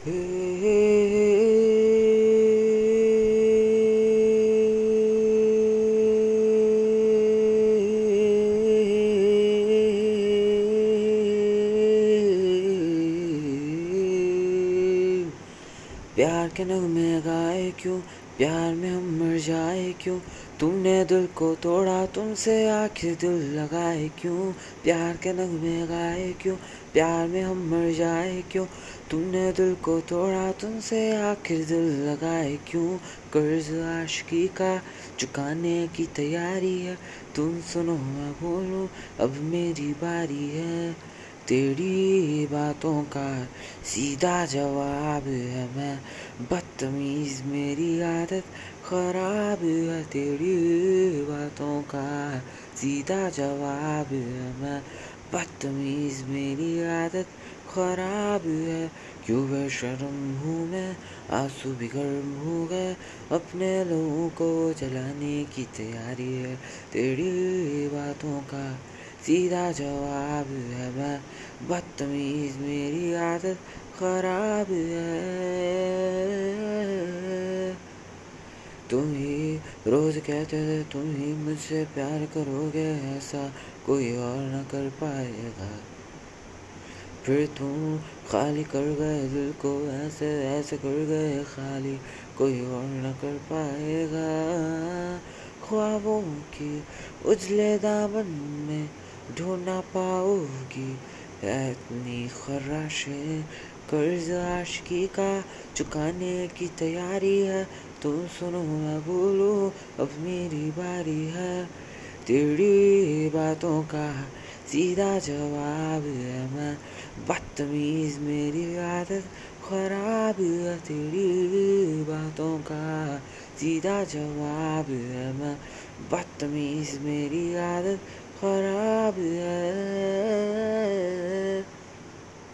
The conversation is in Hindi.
प्यार के में गाए क्यों? प्यार में हम मर जाए क्यों? तुमने दिल को तोड़ा, तुमसे आखिर दिल लगाए क्यों? प्यार के नग में गाए क्यों? प्यार में हम मर जाए क्यों? तुमने दिल को तोड़ा, तुमसे आखिर दिल लगाए क्यों? कर्ज आशकी का चुकाने की तैयारी है। तुम सुनो, मैं बोलूँ, अब मेरी बारी है। तेरी बातों का सीधा जवाब है, मैं बदतमीज, मेरी आदत खराब है, तेरी बातों का सीधा जवाब है, मैं बदतमीज, मेरी आदत खराब है। क्यों वह शर्म हूँ मैं, आँसू भी गर्म हो गए, अपने लोगों को जलाने की तैयारी है। तेरी बातों का सीधा जवाब है, मैं बदतमीज मेरी आदत खराब है। तुम ही रोज कहते थे, तुम ही मुझसे प्यार करोगे, ऐसा कोई और न कर पाएगा। फिर तुम खाली कर गए, दिल को ऐसे ऐसे कर गए, खाली कोई और न कर पाएगा। ख्वाबों की उजले दामन में ढूंढ ना पाओगी। इतनी खराशें कर्ज आशकी का चुकाने की तैयारी है। तुम सुनो, मैं बोलो, अब मेरी बारी है। तेरी बातों का सीधा जवाब है, मैं बदतमीज मेरी आदत खराब है। तेरी बातों का सीधा जवाब है, मैं बदतमीज मेरी आदत खराब है